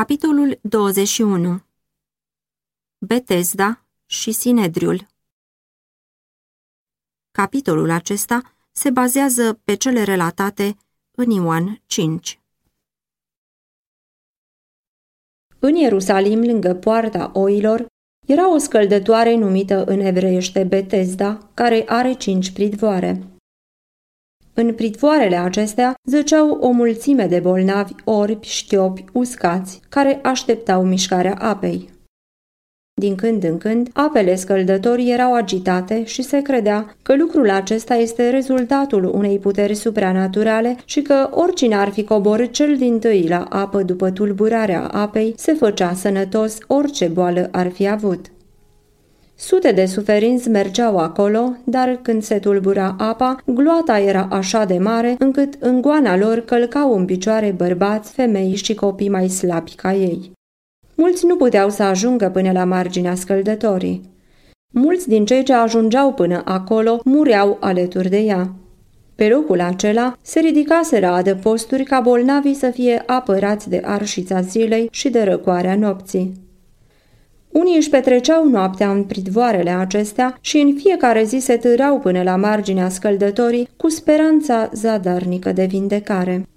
Capitolul 21 Betesda și Sinedriul Capitolul acesta se bazează pe cele relatate în Ioan 5. În Ierusalim, lângă poarta oilor, era o scăldătoare numită în evreiește Betesda, care are cinci pridvoare. În pritvoarele acestea zăceau o mulțime de bolnavi, orbi, șchiopi, uscați, care așteptau mișcarea apei. Din când în când, apele scăldătorii erau agitate și se credea că lucrul acesta este rezultatul unei puteri supranaturale și că oricine ar fi coborât cel din tâi la apă după tulburarea apei, se făcea sănătos orice boală ar fi avut. Sute de suferinți mergeau acolo, dar când se tulbura apa, gloata era așa de mare încât în goana lor călcau în picioare bărbați, femei și copii mai slabi ca ei. Mulți nu puteau să ajungă până la marginea scăldătorii. Mulți din cei ce ajungeau până acolo mureau alături de ea. Pe locul acela se ridicaseră adăposturi ca bolnavii să fie apărați de arșița zilei și de răcoarea nopții. Unii își petreceau noaptea în pridvoarele acestea și în fiecare zi se târau până la marginea scăldătorii cu speranța zadarnică de vindecare.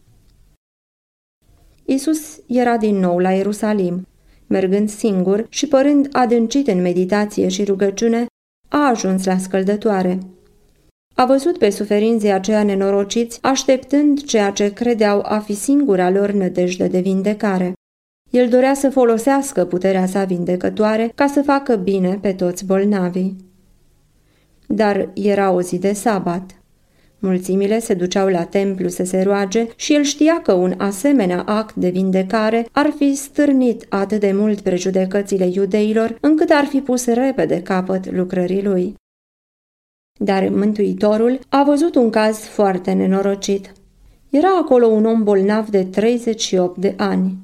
Isus era din nou la Ierusalim. Mergând singur și părând adâncit în meditație și rugăciune, a ajuns la scăldătoare. A văzut pe suferinții aceia nenorociți, așteptând ceea ce credeau a fi singura lor nădejde de vindecare. El dorea să folosească puterea sa vindecătoare ca să facă bine pe toți bolnavii. Dar era o zi de sabat. Mulțimile se duceau la templu să se roage și el știa că un asemenea act de vindecare ar fi stârnit atât de mult prejudecățile iudeilor, încât ar fi pus repede capăt lucrării lui. Dar Mântuitorul a văzut un caz foarte nenorocit. Era acolo un om bolnav de 38 de ani.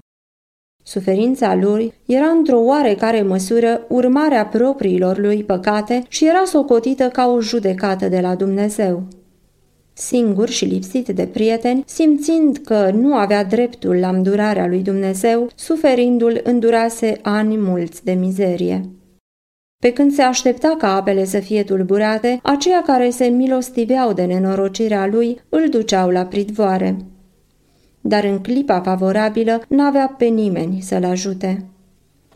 Suferința lui era într-o oarecare măsură urmarea propriilor lui păcate și era socotită ca o judecată de la Dumnezeu. Singur și lipsit de prieteni, simțind că nu avea dreptul la îndurarea lui Dumnezeu, suferindu-l îndurase ani mulți de mizerie. Pe când se aștepta ca apele să fie tulburate, aceia care se milostiveau de nenorocirea lui îl duceau la pridvoare dar în clipa favorabilă n-avea pe nimeni să-l ajute.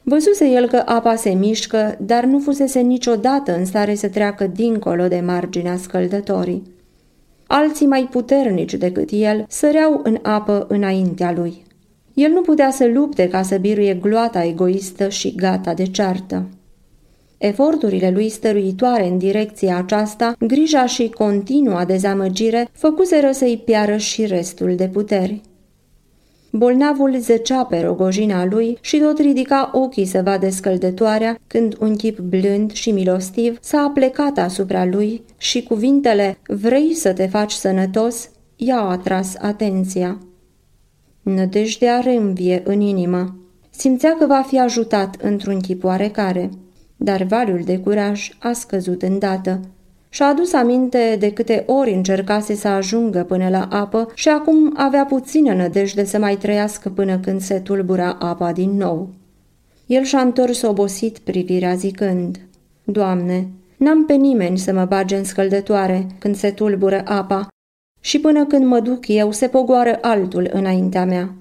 Văzuse el că apa se mișcă, dar nu fusese niciodată în stare să treacă dincolo de marginea scăldătorii. Alții mai puternici decât el săreau în apă înaintea lui. El nu putea să lupte ca să biruie gloata egoistă și gata de ceartă. Eforturile lui stăruitoare în direcția aceasta, grija și continua dezamăgire, făcuseră să-i piară și restul de puteri. Bolnavul zăcea pe rogojina lui și tot ridica ochii să vadă scăldătoarea când un chip blând și milostiv s-a aplecat asupra lui și cuvintele Vrei să te faci sănătos? i-au atras atenția. Nădejdea reînvie în inimă. Simțea că va fi ajutat într-un chip oarecare, dar valul de curaj a scăzut îndată și-a adus aminte de câte ori încercase să ajungă până la apă și acum avea puțină nădejde să mai trăiască până când se tulbura apa din nou. El și-a întors obosit privirea zicând, Doamne, n-am pe nimeni să mă bage în scăldătoare când se tulbură apa și până când mă duc eu se pogoară altul înaintea mea.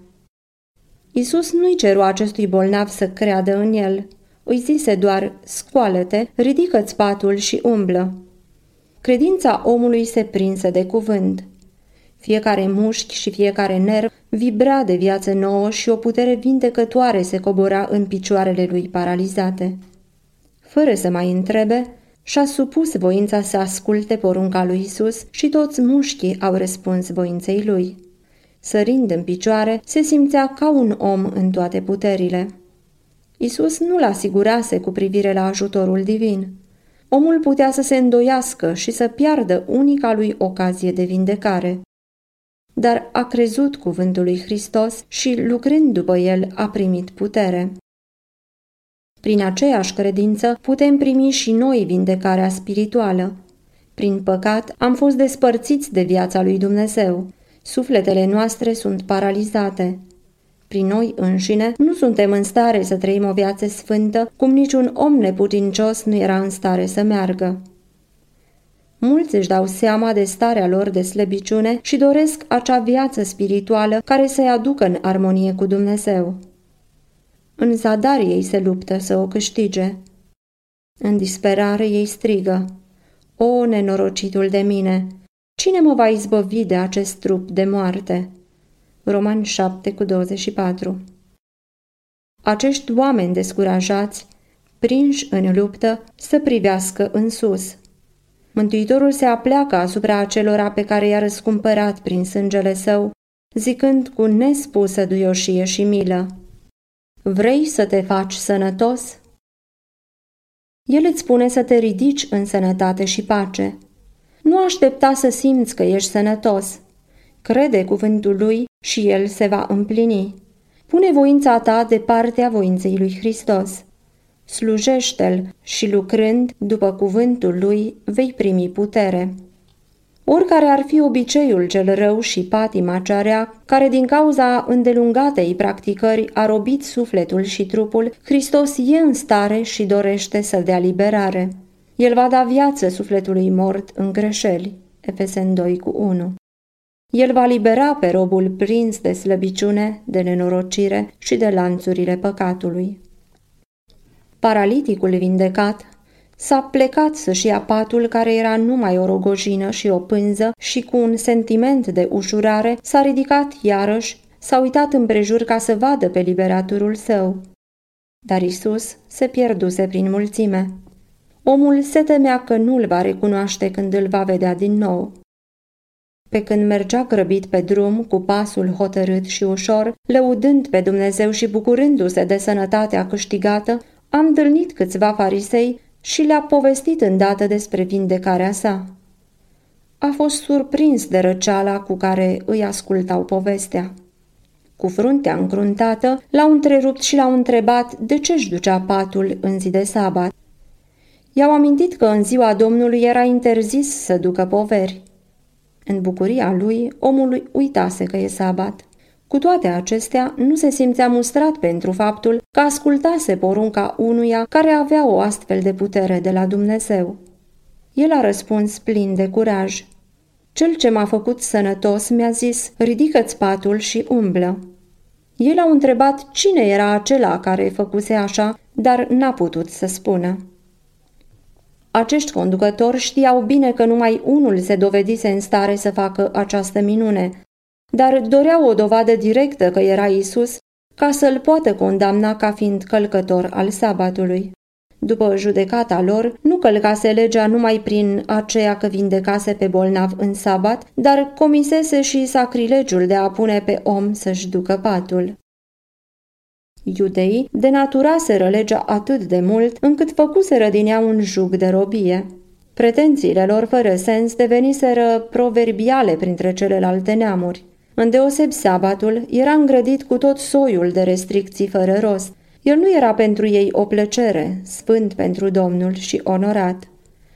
Isus nu-i ceru acestui bolnav să creadă în el. Îi zise doar, scoală-te, ridică-ți patul și umblă. Credința omului se prinse de cuvânt. Fiecare mușchi și fiecare nerv vibra de viață nouă și o putere vindecătoare se cobora în picioarele lui paralizate. Fără să mai întrebe, și-a supus voința să asculte porunca lui Isus și toți mușchii au răspuns voinței lui. Sărind în picioare, se simțea ca un om în toate puterile. Isus nu-l asigurase cu privire la ajutorul divin omul putea să se îndoiască și să piardă unica lui ocazie de vindecare. Dar a crezut cuvântul lui Hristos și, lucrând după el, a primit putere. Prin aceeași credință putem primi și noi vindecarea spirituală. Prin păcat am fost despărțiți de viața lui Dumnezeu. Sufletele noastre sunt paralizate. Prin noi înșine, nu suntem în stare să trăim o viață sfântă, cum niciun om neputincios nu era în stare să meargă. Mulți își dau seama de starea lor de slăbiciune și doresc acea viață spirituală care să-i aducă în armonie cu Dumnezeu. În zadar ei se luptă să o câștige. În disperare ei strigă, O, nenorocitul de mine, cine mă va izbăvi de acest trup de moarte?" Roman 7 cu 24 Acești oameni descurajați, prinși în luptă, să privească în sus. Mântuitorul se apleacă asupra acelora pe care i-a răscumpărat prin sângele său, zicând cu nespusă duioșie și milă, Vrei să te faci sănătos? El îți spune să te ridici în sănătate și pace. Nu aștepta să simți că ești sănătos. Crede cuvântul lui și el se va împlini. Pune voința ta de partea voinței lui Hristos. Slujește-l și lucrând după cuvântul lui vei primi putere. Oricare ar fi obiceiul cel rău și patima cea rea, care din cauza îndelungatei practicări a robit sufletul și trupul, Hristos e în stare și dorește să-l dea liberare. El va da viață sufletului mort în greșeli. Efesen 2 cu 1 El va libera pe robul prins de slăbiciune, de nenorocire și de lanțurile păcatului. Paraliticul vindecat S-a plecat să-și ia patul care era numai o rogojină și o pânză și cu un sentiment de ușurare s-a ridicat iarăși, s-a uitat împrejur ca să vadă pe liberaturul său. Dar Isus se pierduse prin mulțime. Omul se temea că nu-l va recunoaște când îl va vedea din nou. Pe când mergea grăbit pe drum, cu pasul hotărât și ușor, lăudând pe Dumnezeu și bucurându-se de sănătatea câștigată, am întâlnit câțiva farisei și le-a povestit îndată despre vindecarea sa. A fost surprins de răceala cu care îi ascultau povestea. Cu fruntea încruntată, l-au întrerupt și l-au întrebat de ce își ducea patul în zi de sabat. I-au amintit că în ziua Domnului era interzis să ducă poveri. În bucuria lui, omul uitase că e sabat. Cu toate acestea, nu se simțea mustrat pentru faptul că ascultase porunca unuia care avea o astfel de putere de la Dumnezeu. El a răspuns plin de curaj. Cel ce m-a făcut sănătos mi-a zis, ridică-ți patul și umblă. El a întrebat cine era acela care făcuse așa, dar n-a putut să spună. Acești conducători știau bine că numai unul se dovedise în stare să facă această minune, dar doreau o dovadă directă că era Isus ca să-l poată condamna ca fiind călcător al sabatului. După judecata lor, nu călcase legea numai prin aceea că vindecase pe bolnav în sabat, dar comisese și sacrilegiul de a pune pe om să-și ducă patul. Iudeii denaturaseră legea atât de mult încât făcuseră din ea un jug de robie. Pretențiile lor fără sens deveniseră proverbiale printre celelalte neamuri. Îndeoseb sabatul era îngrădit cu tot soiul de restricții fără rost. El nu era pentru ei o plăcere, sfânt pentru Domnul și onorat.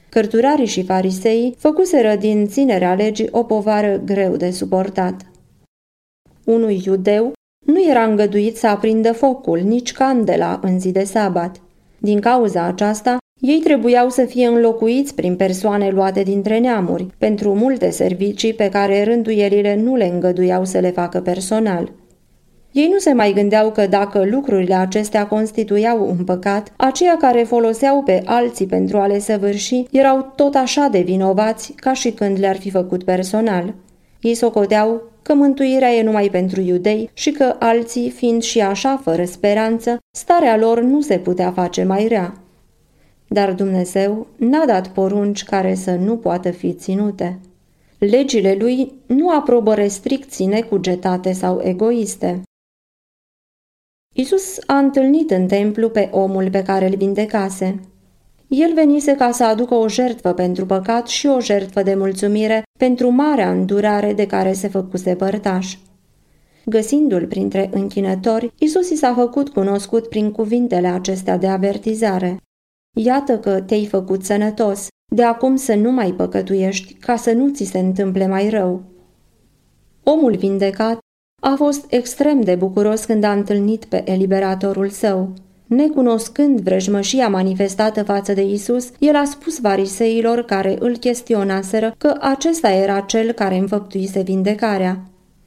Cărturarii și farisei făcuseră din ținerea legii o povară greu de suportat. Unui iudeu nu era îngăduit să aprindă focul, nici candela în zi de sabat. Din cauza aceasta, ei trebuiau să fie înlocuiți prin persoane luate dintre neamuri, pentru multe servicii pe care rânduielile nu le îngăduiau să le facă personal. Ei nu se mai gândeau că dacă lucrurile acestea constituiau un păcat, aceia care foloseau pe alții pentru a le săvârși erau tot așa de vinovați ca și când le-ar fi făcut personal. Ei socoteau că mântuirea e numai pentru iudei și că alții, fiind și așa fără speranță, starea lor nu se putea face mai rea. Dar Dumnezeu n-a dat porunci care să nu poată fi ținute. Legile lui nu aprobă restricții necugetate sau egoiste. Isus a întâlnit în templu pe omul pe care îl vindecase. El venise ca să aducă o jertfă pentru păcat și o jertfă de mulțumire pentru marea îndurare de care se făcuse părtaș. Găsindu-l printre închinători, Isus i s-a făcut cunoscut prin cuvintele acestea de avertizare. Iată că te-ai făcut sănătos, de acum să nu mai păcătuiești, ca să nu ți se întâmple mai rău. Omul vindecat a fost extrem de bucuros când a întâlnit pe eliberatorul său. Necunoscând vrejmășia manifestată față de Isus, el a spus variseilor care îl chestionaseră că acesta era cel care înfăptuise vindecarea.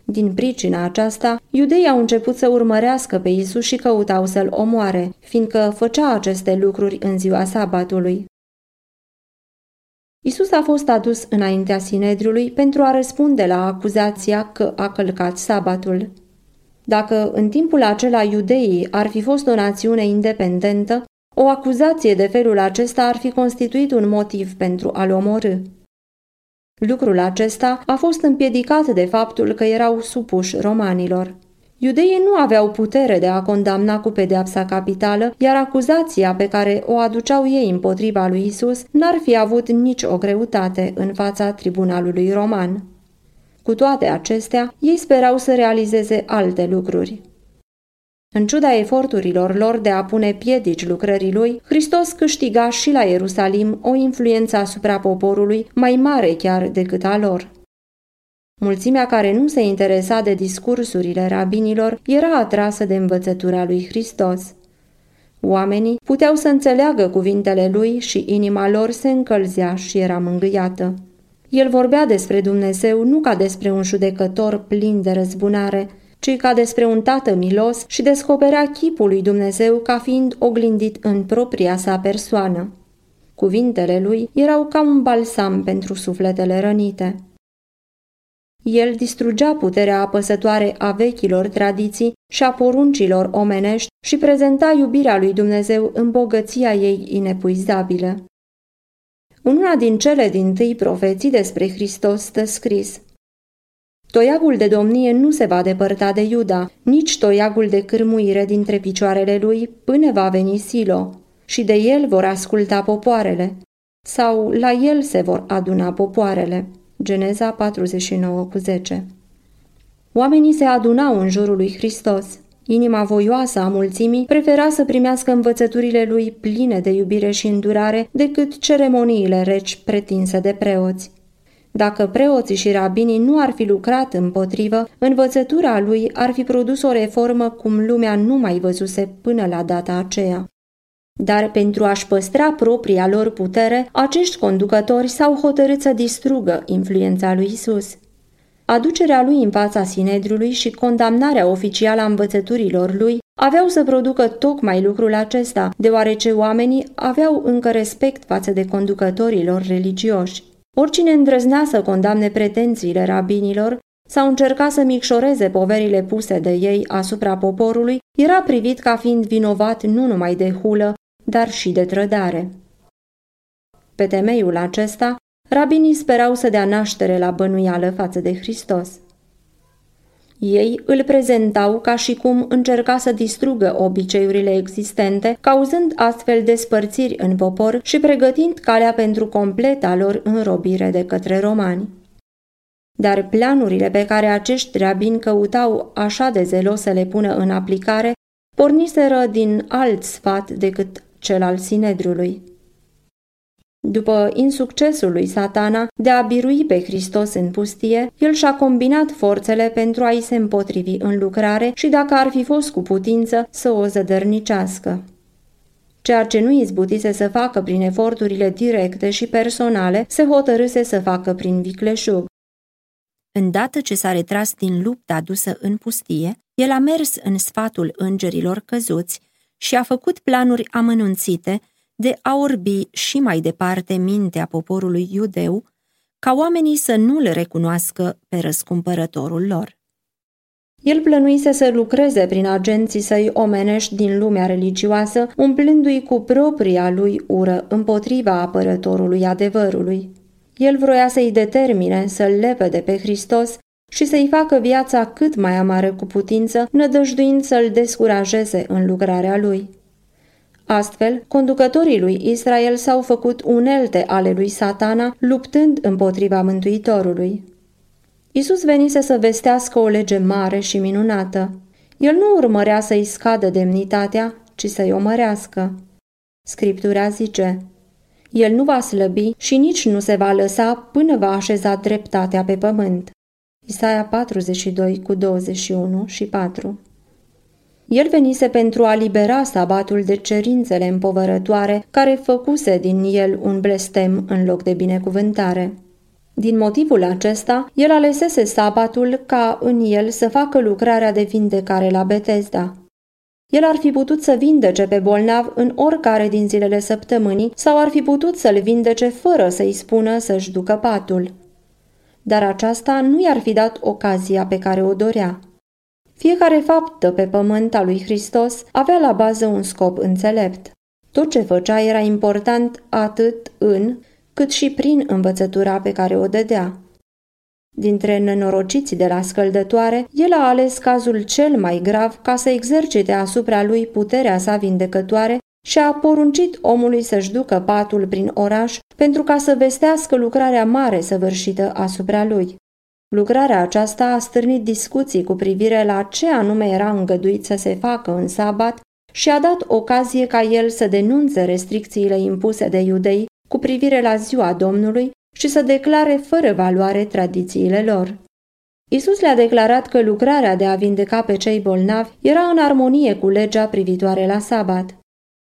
Din pricina aceasta, iudeii au început să urmărească pe Isus și căutau să-l omoare, fiindcă făcea aceste lucruri în ziua sabatului. Isus a fost adus înaintea Sinedriului pentru a răspunde la acuzația că a călcat sabatul. Dacă în timpul acela iudeii ar fi fost o națiune independentă, o acuzație de felul acesta ar fi constituit un motiv pentru a-l omorâ. Lucrul acesta a fost împiedicat de faptul că erau supuși romanilor. Iudeii nu aveau putere de a condamna cu pedeapsa capitală, iar acuzația pe care o aduceau ei împotriva lui Isus n-ar fi avut nici o greutate în fața tribunalului roman. Cu toate acestea, ei sperau să realizeze alte lucruri. În ciuda eforturilor lor de a pune piedici lucrării lui, Hristos câștiga și la Ierusalim o influență asupra poporului mai mare chiar decât a lor. Mulțimea care nu se interesa de discursurile rabinilor era atrasă de învățătura lui Hristos. Oamenii puteau să înțeleagă cuvintele lui și inima lor se încălzea și era mângâiată. El vorbea despre Dumnezeu nu ca despre un judecător plin de răzbunare, ci ca despre un tată milos și descoperea chipul lui Dumnezeu ca fiind oglindit în propria sa persoană. Cuvintele lui erau ca un balsam pentru sufletele rănite. El distrugea puterea apăsătoare a vechilor tradiții și a poruncilor omenești și prezenta iubirea lui Dumnezeu în bogăția ei inepuizabilă. În una din cele din tâi profeții despre Hristos stă scris Toiagul de domnie nu se va depărta de Iuda, nici toiagul de cârmuire dintre picioarele lui până va veni Silo, și de el vor asculta popoarele, sau la el se vor aduna popoarele. Geneza 49 cu 10 Oamenii se adunau în jurul lui Hristos. Inima voioasă a mulțimii prefera să primească învățăturile lui pline de iubire și îndurare decât ceremoniile reci pretinse de preoți. Dacă preoții și rabinii nu ar fi lucrat împotrivă, învățătura lui ar fi produs o reformă cum lumea nu mai văzuse până la data aceea. Dar pentru a-și păstra propria lor putere, acești conducători s-au hotărât să distrugă influența lui Isus. Aducerea lui în fața Sinedriului și condamnarea oficială a învățăturilor lui aveau să producă tocmai lucrul acesta, deoarece oamenii aveau încă respect față de conducătorii lor religioși. Oricine îndrăznea să condamne pretențiile rabinilor sau încerca să micșoreze poverile puse de ei asupra poporului, era privit ca fiind vinovat nu numai de hulă, dar și de trădare. Pe temeiul acesta, rabinii sperau să dea naștere la bănuială față de Hristos. Ei îl prezentau ca și cum încerca să distrugă obiceiurile existente, cauzând astfel despărțiri în popor și pregătind calea pentru completa lor înrobire de către romani. Dar planurile pe care acești rabini căutau așa de zelos să le pună în aplicare, porniseră din alt sfat decât cel al Sinedriului. După insuccesul lui satana de a birui pe Hristos în pustie, el și-a combinat forțele pentru a-i se împotrivi în lucrare și dacă ar fi fost cu putință să o zădărnicească. Ceea ce nu izbutise să facă prin eforturile directe și personale, se hotărâse să facă prin vicleșug. Îndată ce s-a retras din lupta adusă în pustie, el a mers în sfatul îngerilor căzuți și a făcut planuri amănunțite de a orbi și mai departe mintea poporului iudeu, ca oamenii să nu le recunoască pe răscumpărătorul lor. El plănuise să lucreze prin agenții săi omenești din lumea religioasă, umplându-i cu propria lui ură împotriva apărătorului adevărului. El vroia să-i determine să-l lepede pe Hristos și să-i facă viața cât mai amară cu putință, nădăjduind să-l descurajeze în lucrarea lui. Astfel, conducătorii lui Israel s-au făcut unelte ale lui satana, luptând împotriva Mântuitorului. Isus venise să vestească o lege mare și minunată. El nu urmărea să-i scadă demnitatea, ci să-i o mărească. Scriptura zice, El nu va slăbi și nici nu se va lăsa până va așeza dreptatea pe pământ. Isaia 42 cu 21 și 4 El venise pentru a libera sabatul de cerințele împovărătoare care făcuse din el un blestem în loc de binecuvântare. Din motivul acesta, el alesese sabatul ca în el să facă lucrarea de vindecare la Betesda. El ar fi putut să vindece pe bolnav în oricare din zilele săptămânii sau ar fi putut să-l vindece fără să-i spună să-și ducă patul. Dar aceasta nu i-ar fi dat ocazia pe care o dorea. Fiecare faptă pe pământ a lui Hristos avea la bază un scop înțelept. Tot ce făcea era important atât în cât și prin învățătura pe care o dădea. Dintre nenorociții de la scăldătoare, el a ales cazul cel mai grav ca să exercite asupra lui puterea sa vindecătoare și a poruncit omului să-și ducă patul prin oraș pentru ca să vestească lucrarea mare săvârșită asupra lui. Lucrarea aceasta a stârnit discuții cu privire la ce anume era îngăduit să se facă în sabat și a dat ocazie ca el să denunțe restricțiile impuse de iudei cu privire la ziua Domnului și să declare fără valoare tradițiile lor. Isus le-a declarat că lucrarea de a vindeca pe cei bolnavi era în armonie cu legea privitoare la sabat.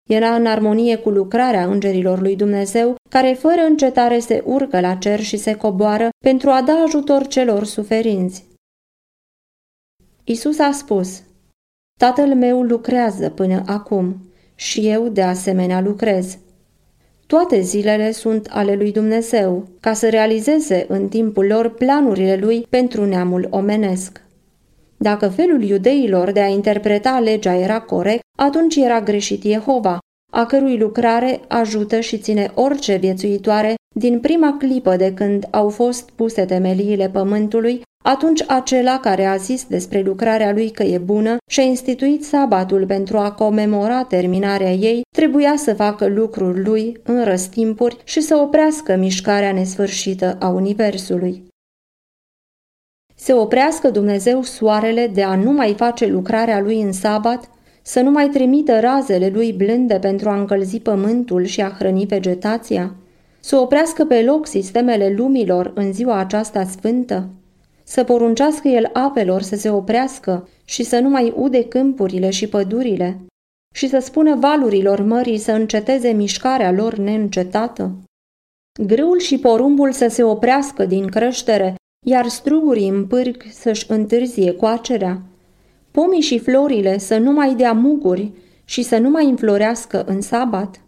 Era în armonie cu lucrarea îngerilor lui Dumnezeu, care fără încetare se urcă la cer și se coboară pentru a da ajutor celor suferinți. Isus a spus, Tatăl meu lucrează până acum și eu de asemenea lucrez. Toate zilele sunt ale lui Dumnezeu, ca să realizeze în timpul lor planurile lui pentru neamul omenesc. Dacă felul iudeilor de a interpreta legea era corect, atunci era greșit Jehova, a cărui lucrare ajută și ține orice viețuitoare din prima clipă de când au fost puse temeliile pământului atunci acela care a zis despre lucrarea lui că e bună și a instituit sabatul pentru a comemora terminarea ei, trebuia să facă lucrul lui în răstimpuri și să oprească mișcarea nesfârșită a Universului. Se oprească Dumnezeu soarele de a nu mai face lucrarea lui în sabat, să nu mai trimită razele lui blânde pentru a încălzi pământul și a hrăni vegetația, să oprească pe loc sistemele lumilor în ziua aceasta sfântă, să poruncească el apelor să se oprească și să nu mai ude câmpurile și pădurile, și să spună valurilor mării să înceteze mișcarea lor neîncetată. Grâul și porumbul să se oprească din creștere, iar strugurii în pârg să-și întârzie coacerea. Pomii și florile să nu mai dea muguri și să nu mai înflorească în sabat.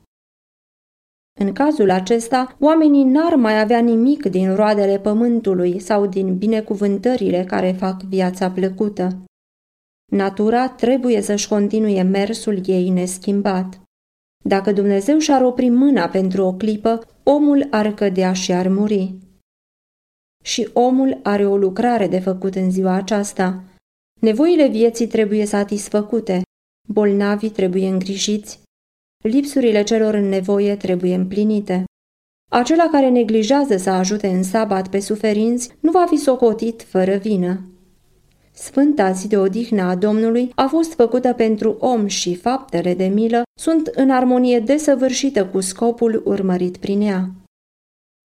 În cazul acesta, oamenii n-ar mai avea nimic din roadele pământului sau din binecuvântările care fac viața plăcută. Natura trebuie să-și continue mersul ei neschimbat. Dacă Dumnezeu și-ar opri mâna pentru o clipă, omul ar cădea și ar muri. Și omul are o lucrare de făcut în ziua aceasta. Nevoile vieții trebuie satisfăcute, bolnavii trebuie îngrijiți, Lipsurile celor în nevoie trebuie împlinite. Acela care neglijează să ajute în sabat pe suferinți nu va fi socotit fără vină. Sfânta zi de odihnă a Domnului a fost făcută pentru om și faptele de milă sunt în armonie desăvârșită cu scopul urmărit prin ea.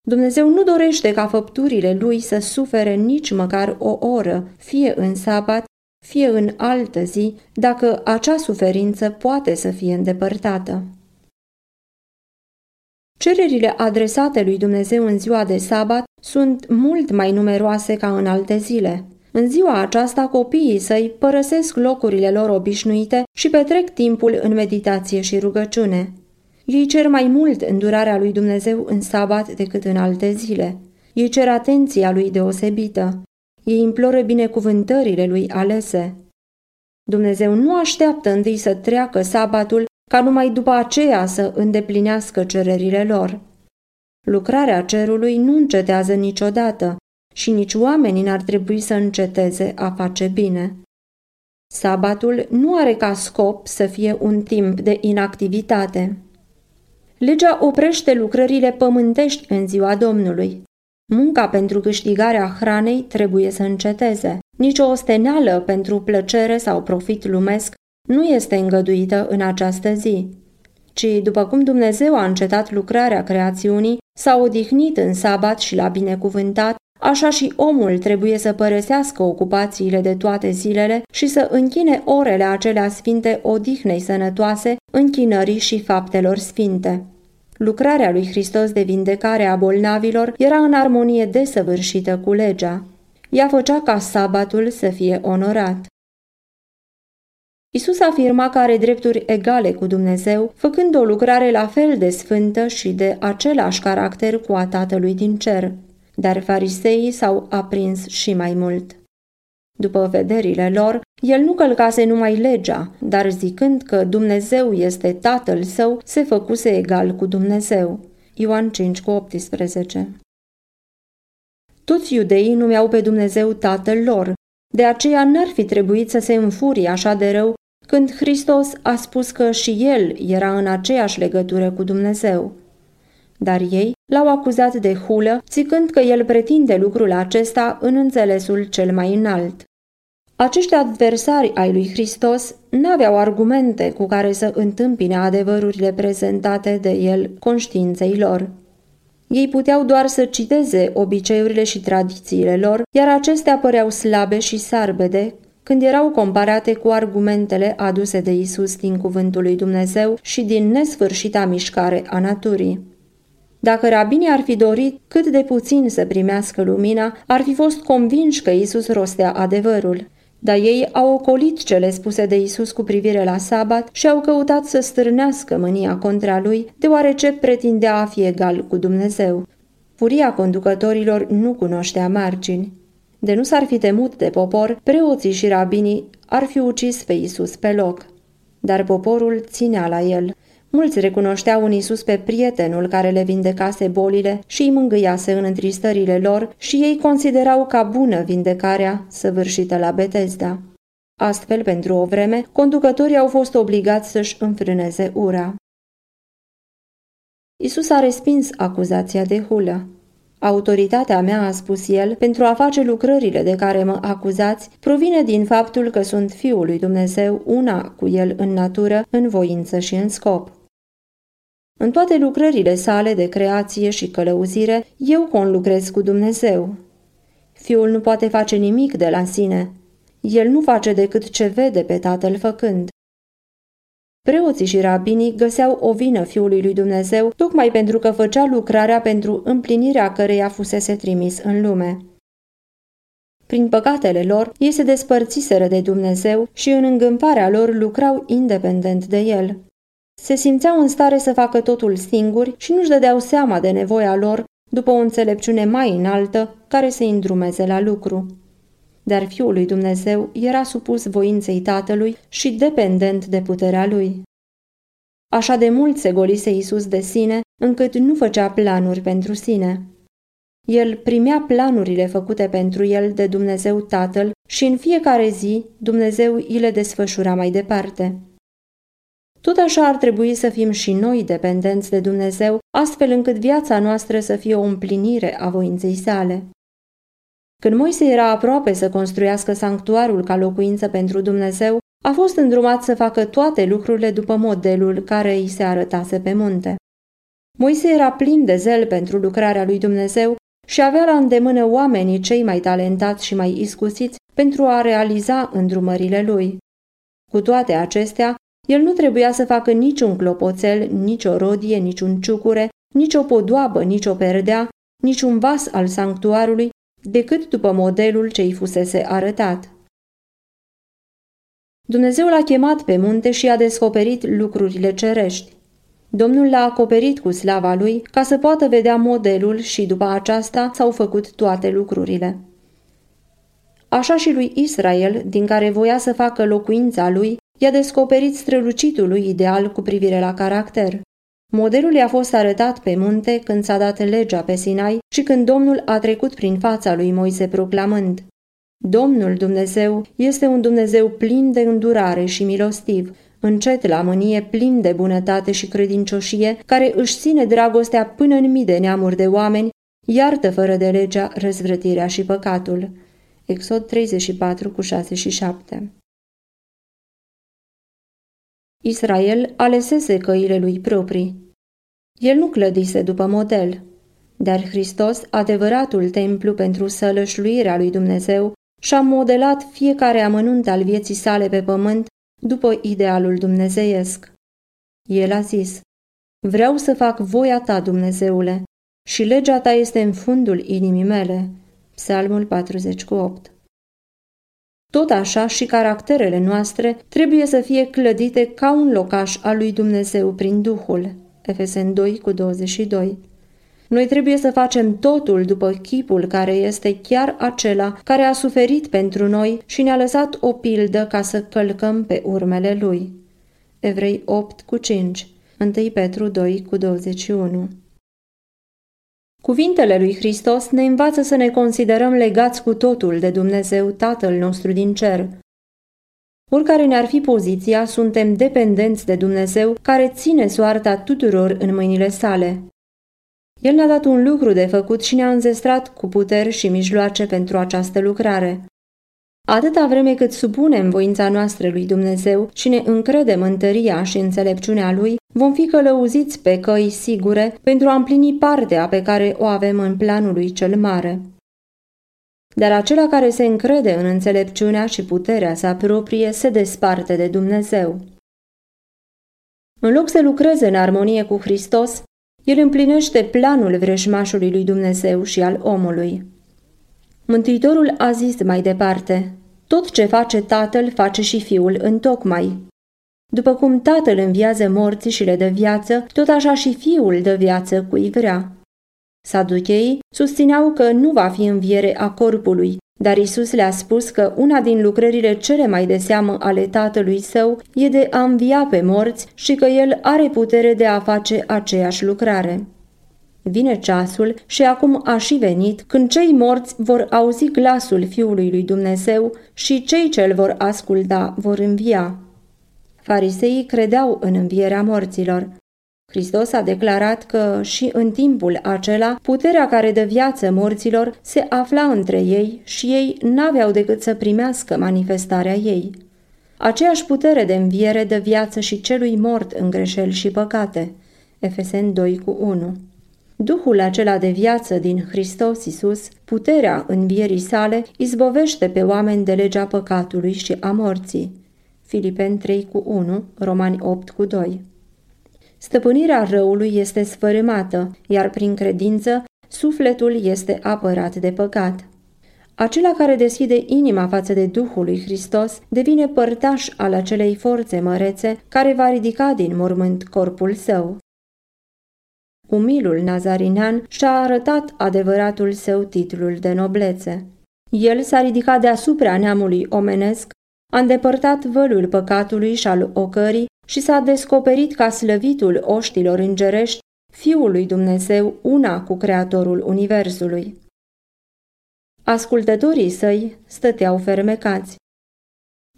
Dumnezeu nu dorește ca făpturile lui să sufere nici măcar o oră, fie în sabat, fie în altă zi, dacă acea suferință poate să fie îndepărtată. Cererile adresate lui Dumnezeu în ziua de sabat sunt mult mai numeroase ca în alte zile. În ziua aceasta, copiii săi părăsesc locurile lor obișnuite și petrec timpul în meditație și rugăciune. Ei cer mai mult îndurarea lui Dumnezeu în sabat decât în alte zile. Ei cer atenția lui deosebită. Ei imploră binecuvântările lui alese. Dumnezeu nu așteaptă întâi să treacă sabatul ca numai după aceea să îndeplinească cererile lor. Lucrarea cerului nu încetează niciodată și nici oamenii n-ar trebui să înceteze a face bine. Sabatul nu are ca scop să fie un timp de inactivitate. Legea oprește lucrările pământești în ziua Domnului. Munca pentru câștigarea hranei trebuie să înceteze. Nici o osteneală pentru plăcere sau profit lumesc nu este îngăduită în această zi, ci după cum Dumnezeu a încetat lucrarea creațiunii, s-a odihnit în sabat și l-a binecuvântat, așa și omul trebuie să părăsească ocupațiile de toate zilele și să închine orele acelea sfinte odihnei sănătoase, închinării și faptelor sfinte. Lucrarea lui Hristos de vindecare a bolnavilor era în armonie desăvârșită cu legea. Ea făcea ca sabatul să fie onorat. Isus afirma că are drepturi egale cu Dumnezeu, făcând o lucrare la fel de sfântă și de același caracter cu a Tatălui din cer. Dar fariseii s-au aprins și mai mult. După vederile lor, el nu călcase numai legea, dar zicând că Dumnezeu este Tatăl său, se făcuse egal cu Dumnezeu. Ioan 5 cu 18 Toți iudeii numeau pe Dumnezeu Tatăl lor, de aceea n-ar fi trebuit să se înfurie așa de rău când Hristos a spus că și el era în aceeași legătură cu Dumnezeu. Dar ei l-au acuzat de hulă, zicând că el pretinde lucrul acesta în înțelesul cel mai înalt. Acești adversari ai lui Hristos n-aveau argumente cu care să întâmpine adevărurile prezentate de el conștiinței lor. Ei puteau doar să citeze obiceiurile și tradițiile lor, iar acestea păreau slabe și sarbede când erau comparate cu argumentele aduse de Isus din cuvântul lui Dumnezeu și din nesfârșita mișcare a naturii. Dacă rabinii ar fi dorit cât de puțin să primească lumina, ar fi fost convinși că Isus rostea adevărul. Dar ei au ocolit cele spuse de Isus cu privire la sabat și au căutat să stârnească mânia contra lui, deoarece pretindea a fi egal cu Dumnezeu. Furia conducătorilor nu cunoștea margini. De nu s-ar fi temut de popor, preoții și rabinii ar fi ucis pe Isus pe loc. Dar poporul ținea la el. Mulți recunoșteau în Isus pe prietenul care le vindecase bolile și îi mângâiase în întristările lor și ei considerau ca bună vindecarea săvârșită la Betesda. Astfel, pentru o vreme, conducătorii au fost obligați să-și înfrâneze ura. Isus a respins acuzația de hulă. Autoritatea mea, a spus el, pentru a face lucrările de care mă acuzați, provine din faptul că sunt Fiul lui Dumnezeu, una cu el în natură, în voință și în scop. În toate lucrările sale de creație și călăuzire, eu conlucrez cu Dumnezeu. Fiul nu poate face nimic de la sine. El nu face decât ce vede pe tatăl făcând. Preoții și rabinii găseau o vină Fiului lui Dumnezeu tocmai pentru că făcea lucrarea pentru împlinirea căreia fusese trimis în lume. Prin păcatele lor, ei se despărțiseră de Dumnezeu și în îngâmparea lor lucrau independent de El. Se simțeau în stare să facă totul singuri și nu-și dădeau seama de nevoia lor după o înțelepciune mai înaltă care să îndrumeze la lucru dar Fiul lui Dumnezeu era supus voinței Tatălui și dependent de puterea lui. Așa de mult se golise Isus de sine, încât nu făcea planuri pentru sine. El primea planurile făcute pentru el de Dumnezeu Tatăl și în fiecare zi Dumnezeu îi le desfășura mai departe. Tot așa ar trebui să fim și noi dependenți de Dumnezeu, astfel încât viața noastră să fie o împlinire a voinței sale. Când Moise era aproape să construiască sanctuarul ca locuință pentru Dumnezeu, a fost îndrumat să facă toate lucrurile după modelul care îi se arătase pe munte. Moise era plin de zel pentru lucrarea lui Dumnezeu și avea la îndemână oamenii cei mai talentați și mai iscusiți pentru a realiza îndrumările lui. Cu toate acestea, el nu trebuia să facă niciun clopoțel, nici o rodie, niciun ciucure, nici o podoabă, nici o perdea, niciun vas al sanctuarului decât după modelul ce îi fusese arătat. Dumnezeu l-a chemat pe munte și a descoperit lucrurile cerești. Domnul l-a acoperit cu slava lui ca să poată vedea modelul și după aceasta s-au făcut toate lucrurile. Așa și lui Israel, din care voia să facă locuința lui, i-a descoperit strălucitul lui ideal cu privire la caracter. Modelul i-a fost arătat pe munte când s-a dat legea pe Sinai și când Domnul a trecut prin fața lui Moise proclamând Domnul Dumnezeu este un Dumnezeu plin de îndurare și milostiv, încet la mânie, plin de bunătate și credincioșie, care își ține dragostea până în mii de neamuri de oameni, iartă fără de legea răzvrătirea și păcatul. Exod 34 cu 6 și 7 Israel alesese căile lui proprii. El nu clădise după model. Dar Hristos, adevăratul templu pentru sălășluirea lui Dumnezeu, și-a modelat fiecare amănunt al vieții sale pe pământ după idealul dumnezeiesc. El a zis, Vreau să fac voia ta, Dumnezeule, și legea ta este în fundul inimii mele. Psalmul 48 Tot așa și caracterele noastre trebuie să fie clădite ca un locaș al lui Dumnezeu prin Duhul. Efesen 2 cu 22 noi trebuie să facem totul după chipul care este chiar acela care a suferit pentru noi și ne-a lăsat o pildă ca să călcăm pe urmele lui. Evrei 8 cu 5 1 Petru 2 cu 21 Cuvintele lui Hristos ne învață să ne considerăm legați cu totul de Dumnezeu Tatăl nostru din cer. Oricare ne-ar fi poziția, suntem dependenți de Dumnezeu care ține soarta tuturor în mâinile sale. El ne-a dat un lucru de făcut și ne-a înzestrat cu puteri și mijloace pentru această lucrare. Atâta vreme cât supunem voința noastră lui Dumnezeu și ne încredem în tăria și înțelepciunea lui, vom fi călăuziți pe căi sigure pentru a împlini partea pe care o avem în planul lui cel mare. Dar acela care se încrede în înțelepciunea și puterea sa proprie se desparte de Dumnezeu. În loc să lucreze în armonie cu Hristos, el împlinește planul vreșmașului lui Dumnezeu și al omului. Mântuitorul a zis mai departe, tot ce face tatăl face și fiul în tocmai. După cum tatăl înviază morții și le dă viață, tot așa și fiul dă viață cui vrea. Saducheii susțineau că nu va fi înviere a corpului, dar Isus le-a spus că una din lucrările cele mai de seamă ale tatălui său e de a învia pe morți și că el are putere de a face aceeași lucrare. Vine ceasul și acum a și venit când cei morți vor auzi glasul Fiului lui Dumnezeu și cei ce îl vor asculta vor învia. Fariseii credeau în învierea morților, Hristos a declarat că și în timpul acela puterea care dă viață morților se afla între ei și ei n-aveau decât să primească manifestarea ei. Aceeași putere de înviere dă viață și celui mort în greșeli și păcate. Efesen 2 cu 1 Duhul acela de viață din Hristos Isus, puterea învierii sale, izbovește pe oameni de legea păcatului și a morții. Filipeni 3 cu 1, Romani 8 cu 2 Stăpânirea răului este sfărâmată, iar prin credință sufletul este apărat de păcat. Acela care deschide inima față de Duhul lui Hristos devine părtaș al acelei forțe mărețe care va ridica din mormânt corpul său. Umilul nazarinean și-a arătat adevăratul său titlul de noblețe. El s-a ridicat deasupra neamului omenesc, a îndepărtat vălul păcatului și al ocării și s-a descoperit ca slăvitul oștilor îngerești, Fiul lui Dumnezeu, una cu Creatorul Universului. Ascultătorii săi stăteau fermecați.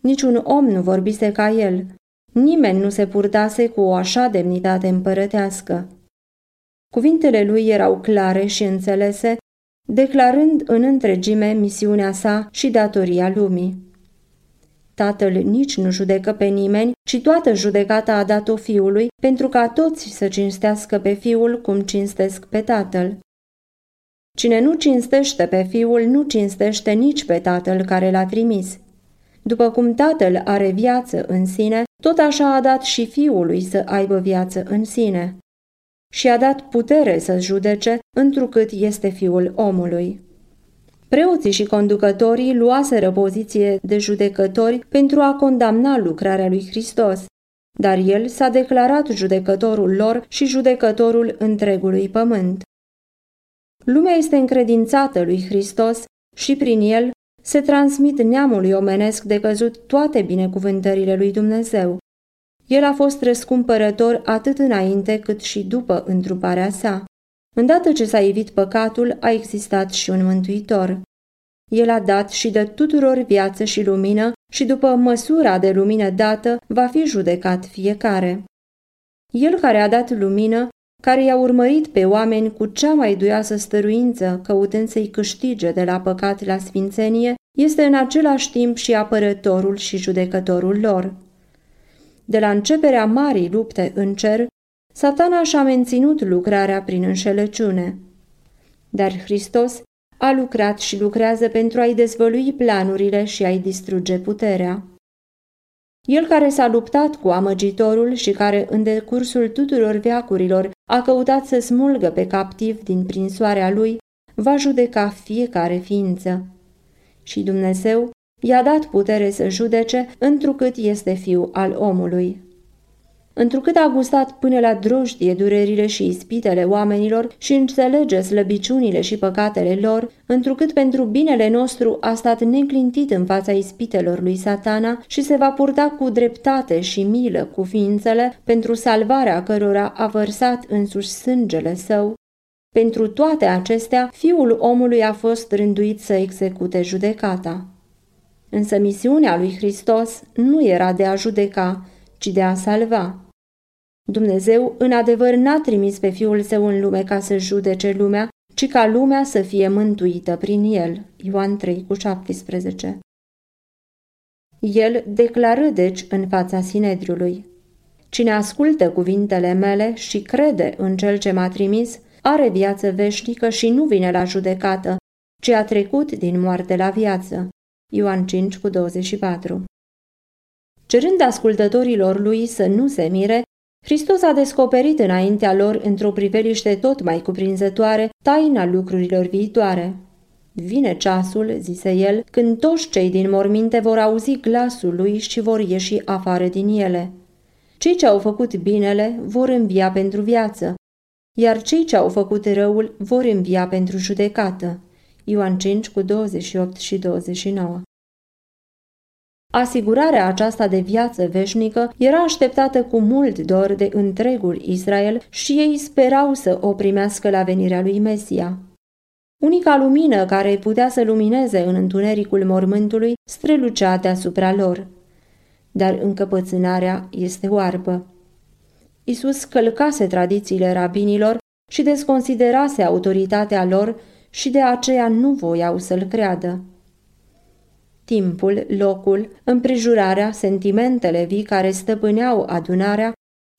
Niciun om nu vorbise ca el, nimeni nu se purtase cu o așa demnitate împărătească. Cuvintele lui erau clare și înțelese, declarând în întregime misiunea sa și datoria lumii. Tatăl nici nu judecă pe nimeni, ci toată judecata a dat-o fiului, pentru ca toți să cinstească pe fiul cum cinstesc pe tatăl. Cine nu cinstește pe fiul, nu cinstește nici pe tatăl care l-a trimis. După cum tatăl are viață în sine, tot așa a dat și fiului să aibă viață în sine. Și a dat putere să judece, întrucât este fiul omului. Preoții și conducătorii luaseră poziție de judecători pentru a condamna lucrarea lui Hristos, dar el s-a declarat judecătorul lor și judecătorul întregului pământ. Lumea este încredințată lui Hristos și prin el se transmit neamului omenesc de căzut toate binecuvântările lui Dumnezeu. El a fost răscumpărător atât înainte cât și după întruparea sa. Îndată ce s-a evit păcatul, a existat și un mântuitor. El a dat și de tuturor viață și lumină și după măsura de lumină dată va fi judecat fiecare. El care a dat lumină, care i-a urmărit pe oameni cu cea mai duioasă stăruință, căutând să-i câștige de la păcat la sfințenie, este în același timp și apărătorul și judecătorul lor. De la începerea marii lupte în cer, satana și-a menținut lucrarea prin înșelăciune. Dar Hristos a lucrat și lucrează pentru a-i dezvălui planurile și a-i distruge puterea. El care s-a luptat cu amăgitorul și care în decursul tuturor veacurilor a căutat să smulgă pe captiv din prinsoarea lui, va judeca fiecare ființă. Și Dumnezeu i-a dat putere să judece, întrucât este fiu al omului. Întrucât a gustat până la drojdie durerile și ispitele oamenilor și înțelege slăbiciunile și păcatele lor, întrucât pentru binele nostru a stat neclintit în fața ispitelor lui satana și se va purta cu dreptate și milă cu ființele pentru salvarea cărora a vărsat însuși sângele său, pentru toate acestea, fiul omului a fost rânduit să execute judecata. Însă misiunea lui Hristos nu era de a judeca, ci de a salva. Dumnezeu, în adevăr, n-a trimis pe Fiul Său în lume ca să judece lumea, ci ca lumea să fie mântuită prin El. Ioan 3 cu 17 El declară deci în fața Sinedriului, Cine ascultă cuvintele mele și crede în Cel ce m-a trimis, are viață veșnică și nu vine la judecată, ci a trecut din moarte la viață. Ioan 5 cu 24 Cerând ascultătorilor lui să nu se mire, Hristos a descoperit înaintea lor, într-o priveliște tot mai cuprinzătoare, taina lucrurilor viitoare. Vine ceasul, zise el, când toți cei din morminte vor auzi glasul lui și vor ieși afară din ele. Cei ce au făcut binele vor învia pentru viață, iar cei ce au făcut răul vor învia pentru judecată. Ioan 5 cu 28 și 29 Asigurarea aceasta de viață veșnică era așteptată cu mult dor de întregul Israel și ei sperau să o primească la venirea lui Mesia. Unica lumină care îi putea să lumineze în întunericul mormântului strălucea deasupra lor. Dar încăpățânarea este oarbă. Isus călcase tradițiile rabinilor și desconsiderase autoritatea lor și de aceea nu voiau să-l creadă timpul, locul, împrejurarea, sentimentele vii care stăpâneau adunarea,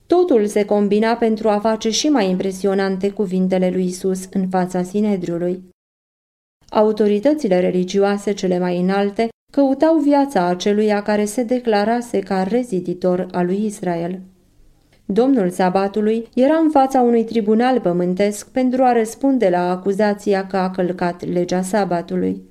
totul se combina pentru a face și mai impresionante cuvintele lui Isus în fața Sinedriului. Autoritățile religioase cele mai înalte căutau viața aceluia care se declarase ca reziditor al lui Israel. Domnul sabatului era în fața unui tribunal pământesc pentru a răspunde la acuzația că a călcat legea sabatului.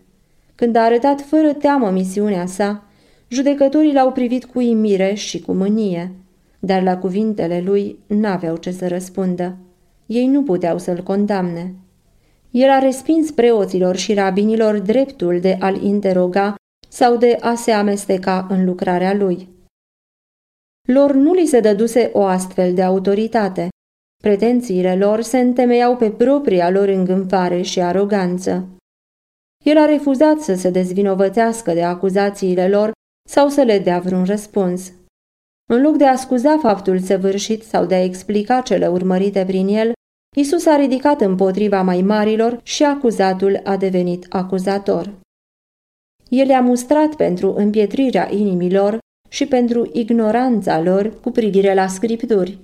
Când a arătat fără teamă misiunea sa, judecătorii l-au privit cu imire și cu mânie, dar la cuvintele lui n-aveau ce să răspundă. Ei nu puteau să-l condamne. El a respins preoților și rabinilor dreptul de a-l interoga sau de a se amesteca în lucrarea lui. Lor nu li se dăduse o astfel de autoritate. Pretențiile lor se întemeiau pe propria lor îngânfare și aroganță. El a refuzat să se dezvinovățească de acuzațiile lor sau să le dea vreun răspuns. În loc de a scuza faptul săvârșit sau de a explica cele urmărite prin el, Isus a ridicat împotriva mai marilor și acuzatul a devenit acuzator. El i-a mustrat pentru împietrirea inimilor și pentru ignoranța lor cu privire la scripturi.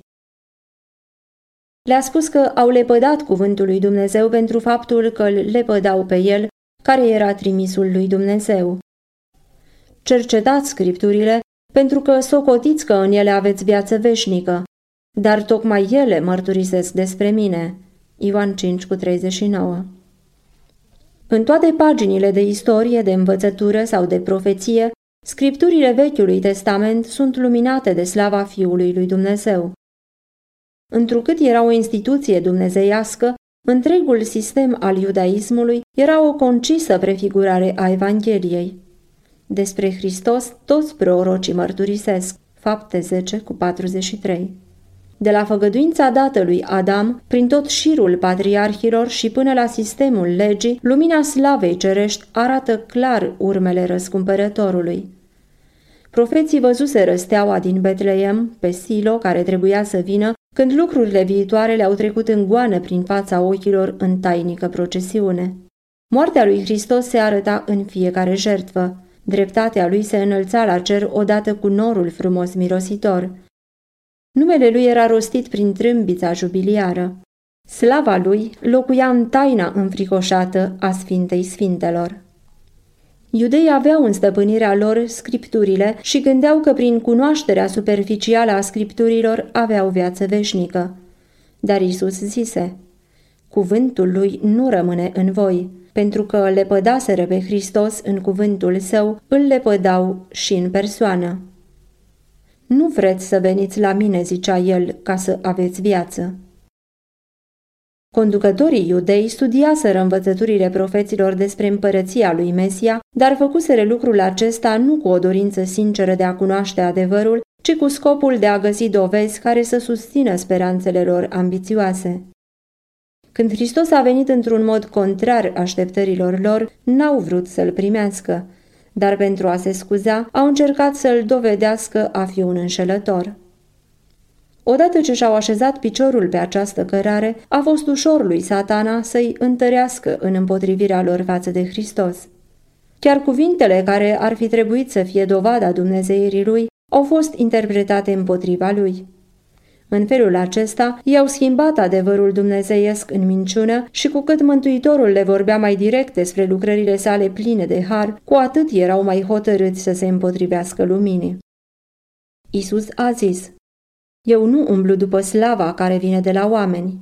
Le-a spus că au lepădat cuvântul lui Dumnezeu pentru faptul că îl lepădau pe el care era trimisul lui Dumnezeu. Cercetați scripturile, pentru că socotiți că în ele aveți viață veșnică, dar tocmai ele mărturisesc despre mine. Ioan 5 cu 39 În toate paginile de istorie, de învățătură sau de profeție, scripturile Vechiului Testament sunt luminate de slava Fiului lui Dumnezeu. Întrucât era o instituție dumnezeiască, Întregul sistem al iudaismului era o concisă prefigurare a Evangheliei. Despre Hristos toți prorocii mărturisesc, fapte 10 cu 43. De la făgăduința dată lui Adam, prin tot șirul patriarhilor și până la sistemul legii, lumina slavei cerești arată clar urmele răscumpărătorului. Profeții văzuseră steaua din Betleem, pe Silo, care trebuia să vină, când lucrurile viitoare le-au trecut în goană prin fața ochilor în tainică procesiune. Moartea lui Hristos se arăta în fiecare jertvă. Dreptatea lui se înălța la cer odată cu norul frumos mirositor. Numele lui era rostit prin trâmbița jubiliară. Slava lui locuia în taina înfricoșată a Sfintei Sfintelor. Iudeii aveau în stăpânirea lor scripturile și gândeau că prin cunoașterea superficială a scripturilor aveau viață veșnică. Dar Isus zise, Cuvântul lui nu rămâne în voi, pentru că lepădaseră pe Hristos în cuvântul său, îl lepădau și în persoană. Nu vreți să veniți la mine, zicea el, ca să aveți viață. Conducătorii iudei studiaseră învățăturile profeților despre împărăția lui Mesia, dar făcuseră lucrul acesta nu cu o dorință sinceră de a cunoaște adevărul, ci cu scopul de a găsi dovezi care să susțină speranțele lor ambițioase. Când Hristos a venit într-un mod contrar așteptărilor lor, n-au vrut să-l primească, dar pentru a se scuza, au încercat să-l dovedească a fi un înșelător. Odată ce și-au așezat piciorul pe această cărare, a fost ușor lui satana să-i întărească în împotrivirea lor față de Hristos. Chiar cuvintele care ar fi trebuit să fie dovada Dumnezeirii lui au fost interpretate împotriva lui. În felul acesta, i-au schimbat adevărul dumnezeiesc în minciună și cu cât Mântuitorul le vorbea mai direct despre lucrările sale pline de har, cu atât erau mai hotărâți să se împotrivească luminii. Isus a zis, Eu nu umblu după slava care vine de la oameni.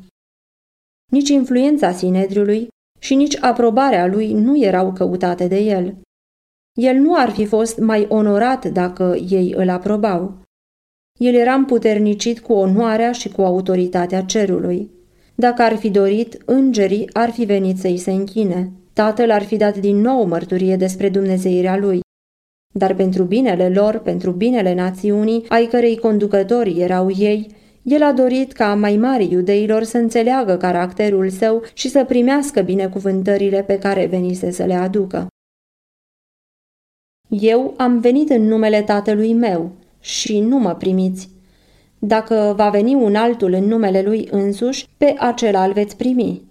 Nici influența Sinedriului și nici aprobarea lui nu erau căutate de el. El nu ar fi fost mai onorat dacă ei îl aprobau. El era împuternicit cu onoarea și cu autoritatea cerului. Dacă ar fi dorit, îngerii ar fi venit să-i se închine. Tatăl ar fi dat din nou mărturie despre dumnezeirea lui. Dar pentru binele lor, pentru binele națiunii, ai cărei conducători erau ei, el a dorit ca mai mari iudeilor să înțeleagă caracterul său și să primească binecuvântările pe care venise să le aducă. Eu am venit în numele tatălui meu, și nu mă primiți. Dacă va veni un altul în numele lui însuși, pe acela îl veți primi.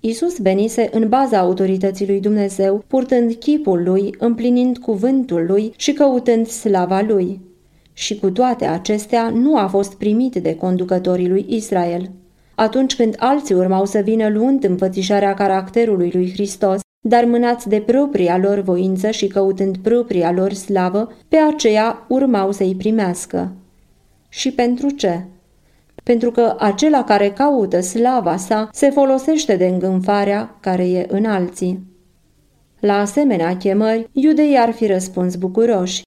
Isus venise în baza autorității lui Dumnezeu, purtând chipul lui, împlinind cuvântul lui și căutând slava lui. Și cu toate acestea nu a fost primit de conducătorii lui Israel. Atunci când alții urmau să vină luând înfățișarea caracterului lui Hristos, dar mânați de propria lor voință și căutând propria lor slavă, pe aceea urmau să-i primească. Și pentru ce? Pentru că acela care caută slava sa se folosește de îngânfarea care e în alții. La asemenea chemări, iudeii ar fi răspuns bucuroși.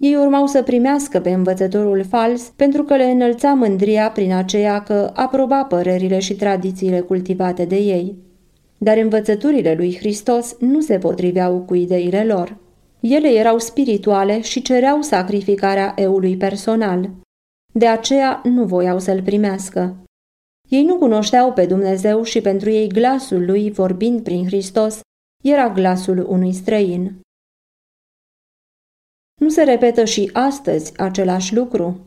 Ei urmau să primească pe învățătorul fals pentru că le înălța mândria prin aceea că aproba părerile și tradițiile cultivate de ei dar învățăturile lui Hristos nu se potriveau cu ideile lor. Ele erau spirituale și cereau sacrificarea eului personal. De aceea nu voiau să-l primească. Ei nu cunoșteau pe Dumnezeu și pentru ei glasul lui, vorbind prin Hristos, era glasul unui străin. Nu se repetă și astăzi același lucru?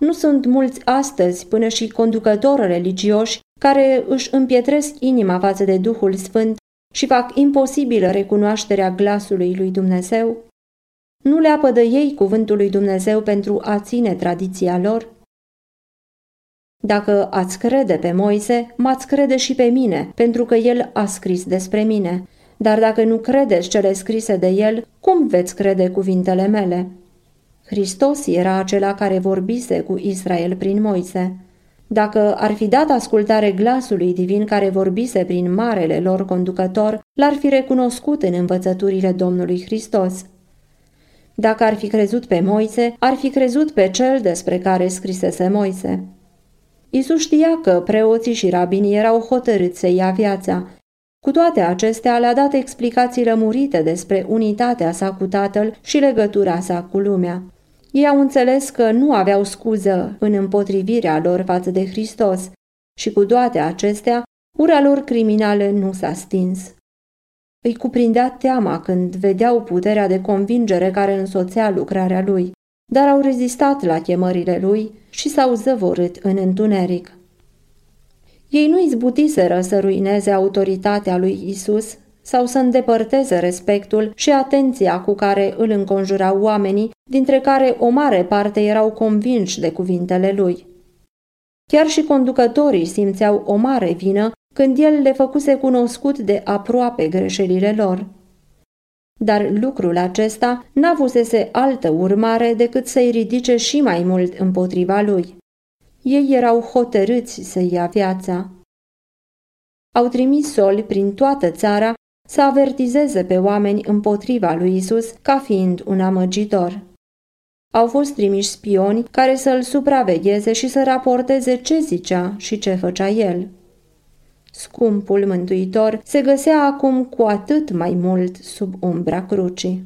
Nu sunt mulți astăzi până și conducători religioși care își împietresc inima față de Duhul Sfânt și fac imposibilă recunoașterea glasului lui Dumnezeu? Nu le apădă ei cuvântul lui Dumnezeu pentru a ține tradiția lor? Dacă ați crede pe Moise, m-ați crede și pe mine, pentru că el a scris despre mine. Dar dacă nu credeți cele scrise de el, cum veți crede cuvintele mele? Hristos era acela care vorbise cu Israel prin Moise. Dacă ar fi dat ascultare glasului divin care vorbise prin marele lor conducător, l-ar fi recunoscut în învățăturile Domnului Hristos. Dacă ar fi crezut pe Moise, ar fi crezut pe cel despre care scrisese Moise. Isus știa că preoții și rabinii erau hotărâți să ia viața. Cu toate acestea, le-a dat explicații lămurite despre unitatea sa cu tatăl și legătura sa cu lumea. Ei au înțeles că nu aveau scuză în împotrivirea lor față de Hristos și cu toate acestea, ura lor criminală nu s-a stins. Îi cuprindea teama când vedeau puterea de convingere care însoțea lucrarea lui, dar au rezistat la chemările lui și s-au zăvorât în întuneric. Ei nu izbutiseră să ruineze autoritatea lui Isus sau să îndepărteze respectul și atenția cu care îl înconjurau oamenii, dintre care o mare parte erau convinși de cuvintele lui. Chiar și conducătorii simțeau o mare vină când el le făcuse cunoscut de aproape greșelile lor. Dar lucrul acesta n-avusese altă urmare decât să-i ridice și mai mult împotriva lui. Ei erau hotărâți să ia viața. Au trimis soli prin toată țara să avertizeze pe oameni împotriva lui Isus ca fiind un amăgitor. Au fost trimiși spioni care să-l supravegheze și să raporteze ce zicea și ce făcea el. Scumpul mântuitor se găsea acum cu atât mai mult sub umbra crucii.